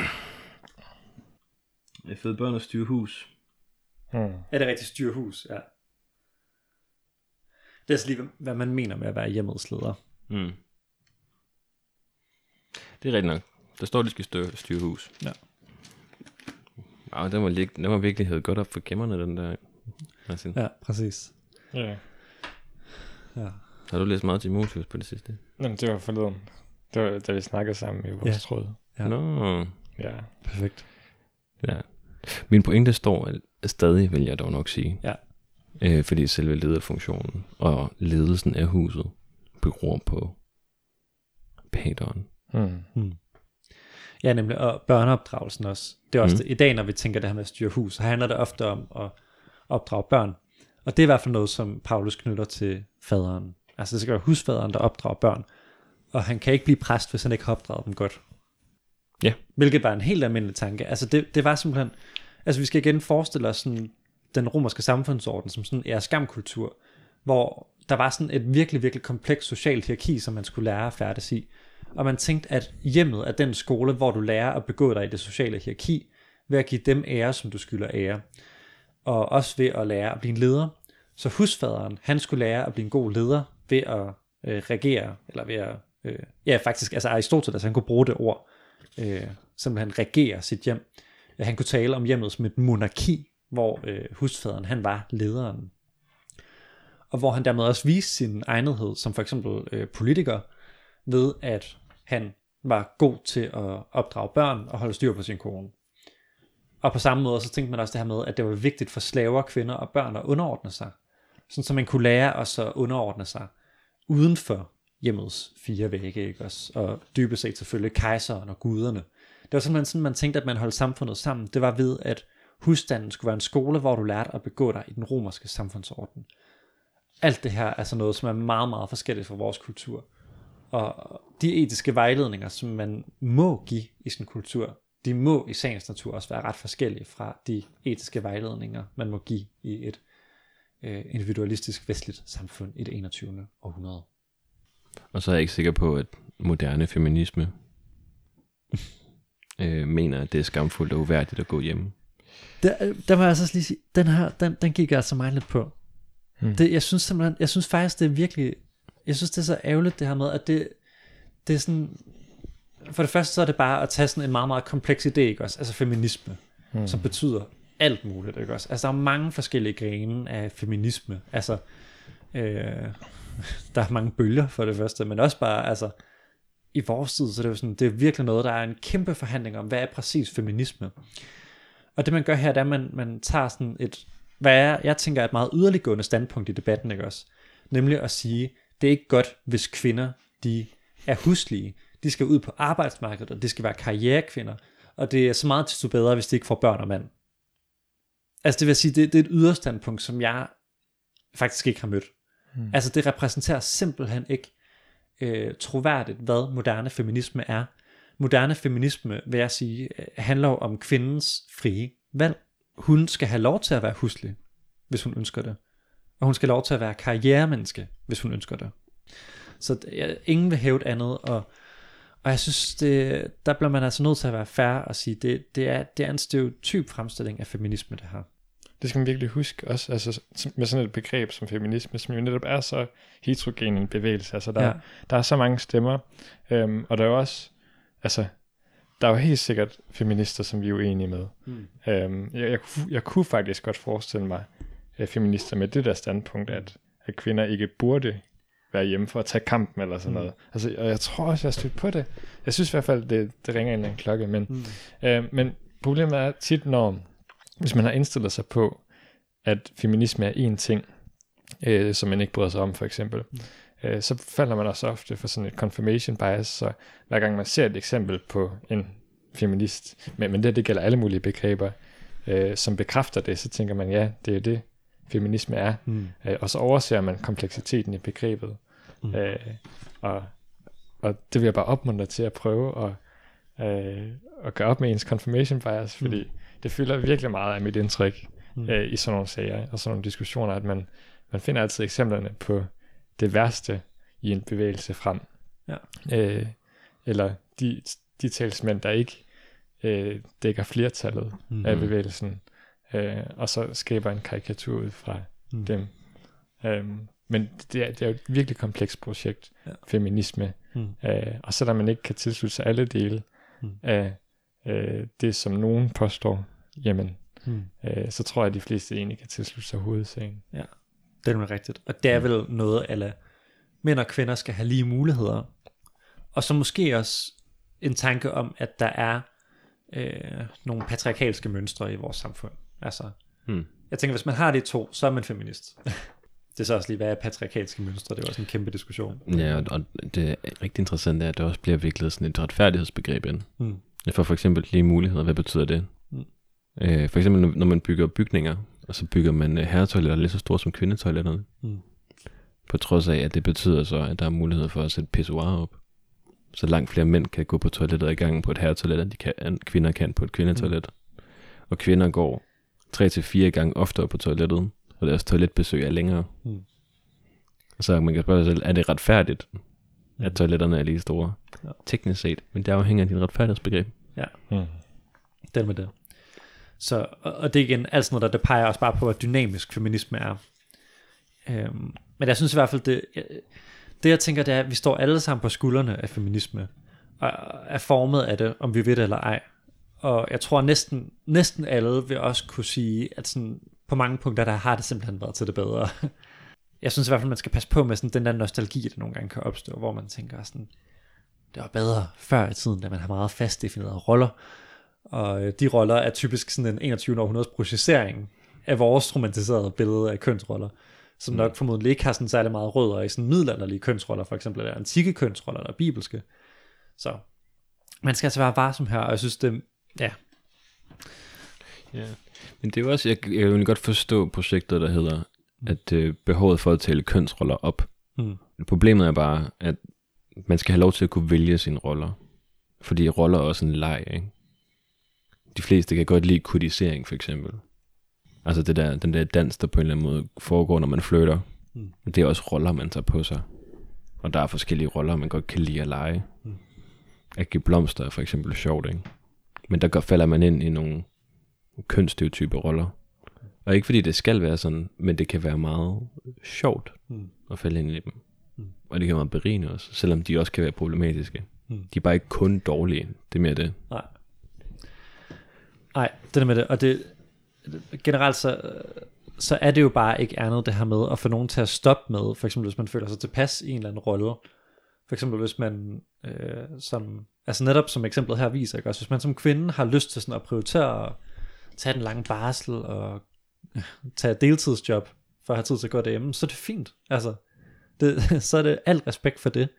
Jeg fede børn og styre hus.
hmm.
Er det rigtig styrhus? Ja. Det er altså lige, hvad man mener med at være hjemmets leder.
Mm. Det er rigtigt nok. Der står, at de skal styre, styre hus.
Ja.
Wow, den var, lig, den var virkelig hævet godt op for gemmerne, den der. Martin. Ja.
Ja, præcis.
Ja.
Ja.
Har du læst meget Timotheus på det sidste?
Jamen, det var forleden. Det var, da vi snakkede sammen i vores
Ja.
tråd.
Ja.
Nå,
Ja.
Perfekt.
ja. Min pointe står at stadig, vil jeg dog nok sige.
Ja.
Øh, fordi selve lederfunktionen og ledelsen af huset beror på pateren.
Hmm.
Ja, nemlig, og børneopdragelsen også. Det er også
Mm.
mm. det. I dag, når vi tænker det her med at styre hus, så handler det ofte om at opdrage børn. Og det er i hvert fald noget, som Paulus knytter til faderen. Altså det skal være husfaderen, der opdrager børn. Og han kan ikke blive præst, hvis han ikke har opdraget dem godt.
Ja.
Hvilket var en helt almindelig tanke. Altså det, det var simpelthen... Altså vi skal igen forestille os sådan, den romerske samfundsorden som sådan en skamkultur, hvor der var sådan et virkelig, virkelig komplekst socialt hierarki, som man skulle lære at færdes i. Og man tænkte, at hjemmet er den skole, hvor du lærer at begå dig i det sociale hierarki, ved at give dem ære, som du skylder ære. Og også ved at lære at blive en leder. Så husfaderen, han skulle lære at blive en god leder ved at øh, regere, eller ved at, øh, ja faktisk, altså Aristoteles, han kunne bruge det ord, øh, simpelthen regere sit hjem. Han kunne tale om hjemmet som et monarki, hvor øh, husfaderen, han var lederen. Og hvor han dermed også viste sin egnethed som for eksempel øh, politiker, ved at han var god til at opdrage børn og holde styr på sin kone. Og på samme måde, så tænkte man også det her med, at det var vigtigt for slaver, kvinder og børn at underordne sig. Sådan så man kunne lære at så underordne sig uden for hjemmets fire vægge, ikke også? Og dybest set selvfølgelig kejseren og guderne. Det var simpelthen sådan, man tænkte, at man holdt samfundet sammen. Det var ved, at husstanden skulle være en skole, hvor du lærte at begå dig i den romerske samfundsorden. Alt det her er sådan noget, som er meget, meget forskelligt fra vores kultur. Og de etiske vejledninger, som man må give i sin kultur, de må i sagens natur også være ret forskellige fra de etiske vejledninger, man må give i et øh, individualistisk vestligt samfund i det 21. århundrede.
Og så er jeg ikke sikker på, at moderne feminisme øh, mener, at det er skamfuldt og uværdigt at gå hjemme.
Der, der må jeg altså lige sige, den her, den, den gik altså mig lidt på.
Hmm.
Det, jeg synes simpelthen, jeg synes faktisk, det er virkelig, jeg synes det er så ærgerligt det her med, at det, det er sådan, for det første så er det bare at tage sådan en meget, meget kompleks idé, ikke også? Altså feminisme, hmm. som betyder alt muligt, ikke også? Altså der er mange forskellige grene af feminisme, altså øh, der er mange bølger for det første, men også bare, altså i vores tid, så det er jo sådan, det er virkelig noget, der er en kæmpe forhandling om, hvad er præcis feminisme? Og det man gør her, det er, at man, man tager sådan et, hvad er, jeg tænker er et meget yderliggående standpunkt i debatten, ikke også? Nemlig at sige, det er ikke godt, hvis kvinder, de er huslige. De skal ud på arbejdsmarkedet, og det skal være karrierekvinder. Og det er så meget til bedre, hvis de ikke får børn og mand. Altså det vil sige, det, det er et yderstandpunkt, som jeg faktisk ikke har mødt. Hmm. Altså det repræsenterer simpelthen ikke øh, troværdigt, hvad moderne feminisme er. Moderne feminisme, vil jeg sige, øh, handler jo om kvindens frie valg. Hun skal have lov til at være huslig, hvis hun ønsker det. Og hun skal have lov til at være karrieremenneske, hvis hun ønsker det. Så ingen vil hæve andet, og, og jeg synes, det, der bliver man altså nødt til at være fair og sige, det, det, er, det er en stereotyp fremstilling af feminisme, det her.
Det skal man virkelig huske også, altså med sådan et begreb som feminisme, som jo netop er så heterogen en bevægelse. Altså der,
Ja.
der er så mange stemmer, øhm, og der er jo også, altså der er jo helt sikkert feminister, som vi er uenige med.
Mm.
Øhm, jeg, jeg, kunne- jeg kunne faktisk godt forestille mig øh, feminister med det der standpunkt, at, at kvinder ikke burde være hjemme for at tage kampen eller sådan
Mm.
noget. Altså, og jeg tror også, jeg har stødt på det. Jeg synes i hvert fald, det, det ringer en anden klokke, men
Mm.
Øh, men problemet er tit, når hvis man har indstillet sig på, at feminisme er én ting, øh, som man ikke bryder sig om, for eksempel, øh, så falder man også ofte for sådan et confirmation bias, så hver gang man ser et eksempel på en feminist, men, men det, det gælder alle mulige begreber, øh, som bekræfter det, så tænker man, ja, det er det, feminisme er.
Mm.
Øh, og så overser man kompleksiteten i begrebet.
Mm.
Mm. Øh, og, og det vil jeg bare opmuntre til at prøve at, øh, at gøre op med ens confirmation bias, fordi mm. det fylder virkelig meget af mit indtryk
Mm.
mm. øh, i sådan nogle sager og sådan nogle diskussioner, at man, man finder altid eksemplerne på det værste i en bevægelse frem.
Ja.
Øh, eller de, de talsmænd, der ikke øh, dækker flertallet
Mm.
af bevægelsen, øh, og så skaber en karikatur ud fra
Mm.
dem. Øhm, men det er, det er jo et virkelig komplekst projekt,
Ja.
ja. feminisme.
Mm.
Øh, og selvom man ikke kan tilslutte sig alle dele
Mm.
mm. af øh, det, som nogen påstår, jamen,
Mm.
øh, så tror jeg, at de fleste egentlig kan tilslutte sig hovedsagen.
Det er rigtigt. Og det er vel noget, alle mænd og kvinder skal have lige muligheder. Og så måske også en tanke om, at der er øh, nogle patriarkalske mønstre i vores samfund. Altså,
Hmm.
jeg tænker, hvis man har de to, så er man feminist. det er så også lige, hvad er patriarkalske mønstre? Det er også en kæmpe diskussion.
Ja, og, det er rigtig interessant, er, at der også bliver viklet sådan et retfærdighedsbegreb ind.
Mm.
For for eksempel lige muligheder, hvad betyder det?
Mm.
Øh, for eksempel, når- man bygger bygninger, og så bygger man øh, herretoiletter lige så store som kvindetoiletterne.
Mm.
På trods af, at det betyder så, at der er mulighed for at sætte pissoir op. Så langt flere mænd kan gå på toilettet i gangen på et herretoilet, end de kan, end kvinder kan på et kvindetoilet. Mm. Og kvinder går 3 til fire gange oftere på toilettet, og deres toiletbesøg er længere.
Mm.
Så man kan spørge sig selv, er det retfærdigt, at
Mm.
toiletterne er lige store?
Ja.
Teknisk set, men det afhænger af din retfærdighedsbegreb.
Mm.
Den med det. Så, og, og det er igen alt sådan noget, der det peger også bare på, hvor dynamisk feminisme er. Øhm, men jeg synes i hvert fald, det, det jeg tænker, det er, at vi står alle sammen på skuldrene af feminisme, og er formet af det, om vi ved det eller ej. Og jeg tror næsten, næsten alle vil også kunne sige, at sådan, på mange punkter, der har det simpelthen været til det bedre. Jeg synes i hvert fald, man skal passe på med sådan, den der nostalgi, der nogle gange kan opstå, hvor man tænker sådan, det var bedre før i tiden, da man har meget fast definerede roller, og øh, de roller er typisk sådan en 21. århundredes processering af vores romantiserede billede af kønsroller, som
Mm.
nok formodentlig ikke har sådan særlig meget rødder i sådan middelalderlige kønsroller, for eksempel eller antikke kønsroller, eller bibelske. Så man skal altså være varsom her, og jeg synes, det, ja,
Ja. Men det er jo også, jeg, jeg vil godt forstå projektet, der hedder, at øh, behovet for at tale kønsroller op.
mm,
Problemet er bare, at man skal have lov til at kunne vælge sine roller. Fordi roller er også en leg, ikke? De fleste kan godt lide kodisering, for eksempel. Altså det der, den der dans, der på en eller anden måde foregår, når man flytter.
Mm.
Det er også roller, man tager på sig. Og der er forskellige roller, man godt kan lide at lege.
Mm.
At give blomster er for eksempel sjovt, ikke? Men der falder man ind i nogle kønsstereotype roller. Og ikke fordi det skal være sådan, men det kan være meget sjovt
mm,
at falde ind i dem.
Mm.
Og det kan være berigende også, selvom de også kan være problematiske.
Mm.
De er bare ikke kun dårlige, det er mere det.
nej. Nej, det der med det, og det, generelt så, så er det jo bare ikke andet det her med at få nogen til at stoppe med, for eksempel hvis man føler sig tilpas i en eller anden rolle. For eksempel hvis man, øh, som, altså netop som eksemplet her viser, ikke? også hvis man som kvinde har lyst til sådan at prioritere at tage den lange barsel og øh, tage deltidsjob for at have tid til at gå derhjemme, så er det fint. Altså, det, så er det alt respekt for det.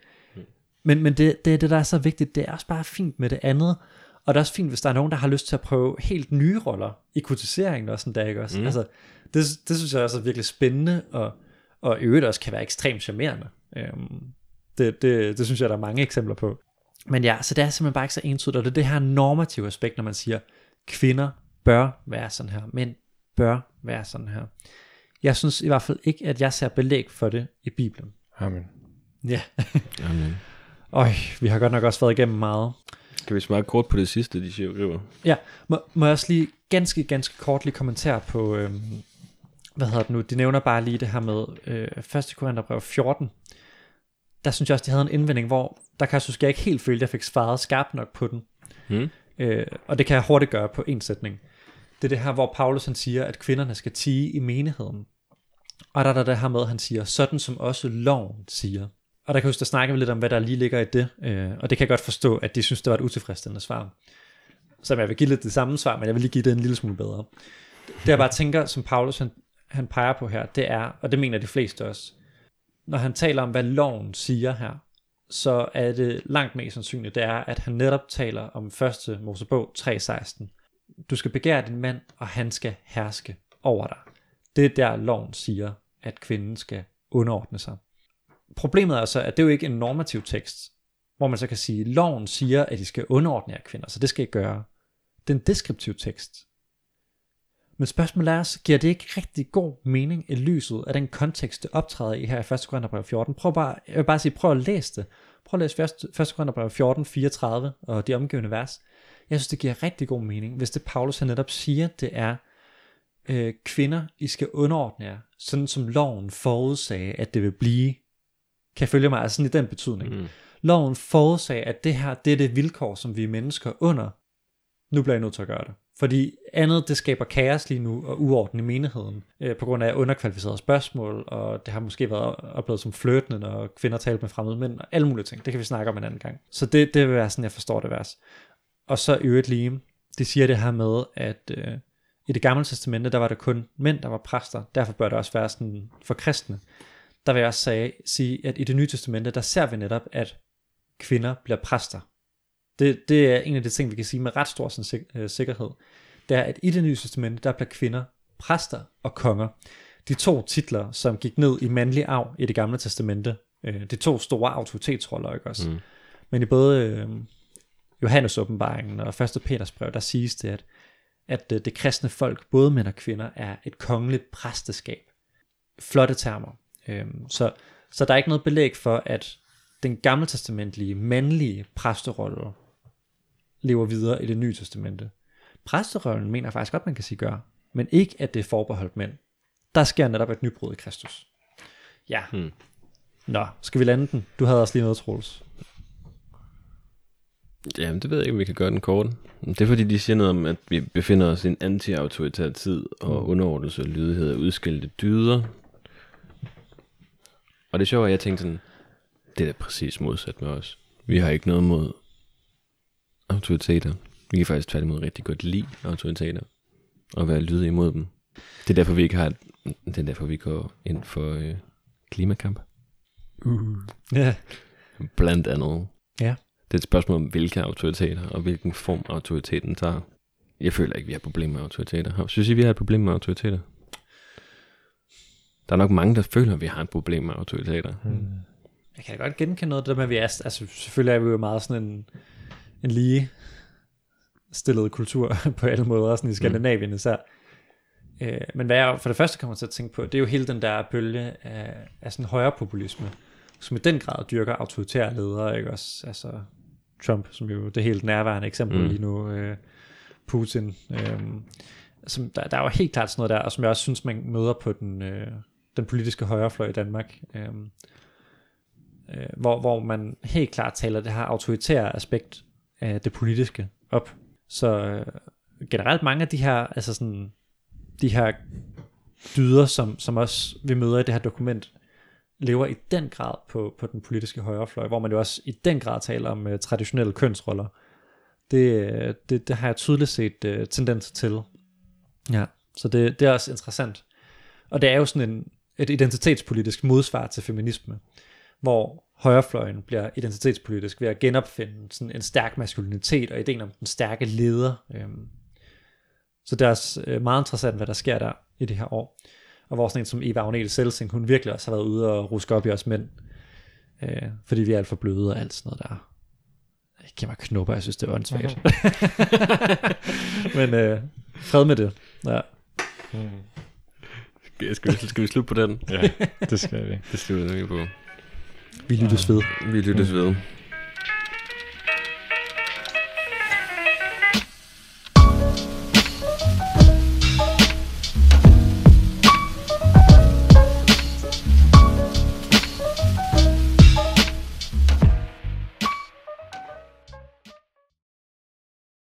Men, men det, det det, der er så vigtigt. Det er også bare fint med det andet. Og det er også fint, hvis der er nogen, der har lyst til at prøve helt nye roller i kotiseringen og sådan der, ikke også?
Mm.
Altså, det, det synes jeg også er virkelig spændende, og, og i øvrigt også kan være ekstremt charmerende. Øhm, det, det, det synes jeg, der er mange eksempler på. Men ja, så det er simpelthen bare ikke så entydigt, og det er det her normative aspekt, når man siger, kvinder bør være sådan her, mænd bør være sådan her. Jeg synes i hvert fald ikke, at jeg ser belæg for det i Bibelen.
Amen.
Ja,
Jamen.
øj, vi har godt nok også været igennem meget.
Kan vi svare kort på det sidste, de skriver?
Ja, må, må jeg også lige ganske, ganske kort lige kommentere på, øhm, hvad hedder det nu, de nævner bare lige det her med øh, 1. Korintherbrev 14. Der synes jeg også, de havde en indvending, hvor der kan jeg synes, jeg ikke helt føle, at jeg fik svaret skarpt nok på den.
Hmm?
Øh, og det kan jeg hurtigt gøre på en sætning. Det er det her, hvor Paulus han siger, at kvinderne skal tige i menigheden. Og der er der det her med, at han siger, sådan som også loven siger. Og der kan jeg huske, der snakker vi lidt om, hvad der lige ligger i det. Øh, og det kan jeg godt forstå, at de synes, det var et utilfredsstillende svar. Så jeg vil give lidt det samme svar, men jeg vil lige give det en lille smule bedre. Det jeg bare tænker, som Paulus han, han peger på her, det er, og det mener de fleste også, når han taler om, hvad loven siger her, så er det langt mest sandsynligt, det er, at han netop taler om 1. Mosebog 3.16. Du skal begære din mand, og han skal herske over dig. Det er der loven siger, at kvinden skal underordne sig. Problemet er så, at det er jo ikke en normativ tekst, hvor man så kan sige, loven siger, at de skal underordne jer kvinder, så det skal I gøre. Det er en deskriptiv tekst. Men spørgsmålet er også, giver det ikke rigtig god mening i lyset af den kontekst, det optræder i her i 1. Korintherbrev 14? Prøv bare, jeg vil bare sige, prøv at læse det. Prøv at læse 1. 1. Korintherbrev 14, 34 og de omgivende vers. Jeg synes, det giver rigtig god mening, hvis det Paulus han netop siger, det er, øh, kvinder, I skal underordne jer, sådan som loven forudsagde, at det vil blive. Kan følge mig? Altså sådan i den betydning.
Mm.
Loven forudsagde, at det her, det er det vilkår, som vi er mennesker under. Nu bliver jeg nødt til at gøre det. Fordi andet, det skaber kaos lige nu og uorden i menigheden, øh, på grund af underkvalificerede spørgsmål, og det har måske været oplevet som flirtende, når kvinder taler med fremmede mænd, og alle mulige ting. Det kan vi snakke om en anden gang. Så det, det vil være sådan, jeg forstår det vers. Og så øvrigt lige, det siger det her med, at øh, i det gamle testamente, der var det kun mænd, der var præster. Derfor bør det også være sådan for kristne. Der vil jeg også sige, at i det nye testamente, der ser vi netop, at kvinder bliver præster. Det, det er en af de ting, vi kan sige med ret stor sådan, øh, sikkerhed. Det er, at i det nye testamente, der bliver kvinder præster og konger. De to titler, som gik ned i mandlig arv i det gamle testamente. Øh, de to store autoritetsroller, ikke også?
Mm.
Men i både øh, Johannes åbenbaringen og 1. Peters brev, der siges det, at, at øh, det kristne folk, både mænd og kvinder, er et kongeligt præsteskab. Flotte termer. Øh, så, Så der er ikke noget belæg for, at den gammeltestamentlige, mandlige præsterolle lever videre i det nye testamente. Præsterollen mener faktisk godt, man kan sige gør, men ikke, at det er forbeholdt mænd. Der sker netop et nybrud i Kristus. Ja.
Hmm.
Nå, skal vi lande den? Du havde også lige noget, Troels.
Jamen, det ved jeg ikke, om vi kan gøre den kort. Det er fordi, de siger noget om, at vi befinder os i en anti-autoritær tid, og
Mm.
underordnelse og lydighed er udskilte dyder. Og det er sjovt, at jeg tænkte sådan, det er da præcis modsat med os. Vi har ikke noget mod autoriteter. Vi kan faktisk tværtimod rigtig godt lide autoriteter, og være lydige imod dem. Det er derfor, vi ikke har, det er derfor, vi går ind for øh, klimakamp.
Uh. Ja.
Blandt andet.
Ja.
Det er et spørgsmål om, hvilke autoriteter, og hvilken form autoriteten tager. Jeg føler ikke, vi har problemer med autoriteter. Synes I, vi har et problem med autoriteter? Der er nok mange, der føler, at vi har et problem med autoriteter.
Hmm. Jeg kan da godt genkende noget af det der med, at vi er, altså selvfølgelig er vi jo meget sådan en, en lige stillet kultur på alle måder, sådan i Skandinavien især. Øh, men hvad jeg for det første kommer til at tænke på, det er jo hele den der bølge af, af sådan højre populisme, som i den grad dyrker autoritære ledere, ikke også? Altså Trump, som jo det helt nærværende eksempel
Mm.
mm. lige nu, øh, Putin, øh, som, der, der er jo helt klart sådan noget der, og som jeg også synes, man møder på den, øh, den politiske højrefløj i Danmark. Øh, øh, hvor, hvor man helt klart taler det her autoritære aspekt af det politiske op. Så øh, generelt mange af de her, altså sådan, de her dyder, som, som også vi møder i det her dokument, lever i den grad på, på den politiske højrefløj, hvor man jo også i den grad taler om uh, traditionelle kønsroller. Det, øh, det, det har jeg tydeligt set uh, tendenser til. Ja, så det, det er også interessant. Og det er jo sådan en, et identitetspolitisk modsvar til feminisme, hvor højrefløjen bliver identitetspolitisk ved at genopfinde sådan en stærk maskulinitet og ideen om den stærke leder. Øhm. Så det er også øh, meget interessant, hvad der sker der i det her år. Og hvor sådan en som Eva Agnete Selsing, hun virkelig også har været ude og ruske op i os mænd. Øh, fordi vi er alt for bløde og alt sådan noget der. Jeg giver mig knupper, jeg synes det er åndssvagt. Men øh, fred med det. Ja.
Mm.
Skal, skal, vi, skal vi slutte på den?
Ja, det skal vi.
Det slutter vi på.
Vi lyttes ved.
Vi lyttes ved.